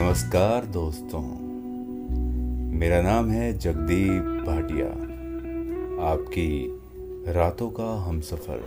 नमस्कार दोस्तों। मेरा नाम है जगदीप भाटिया। आपकी रातों का हम सफ़र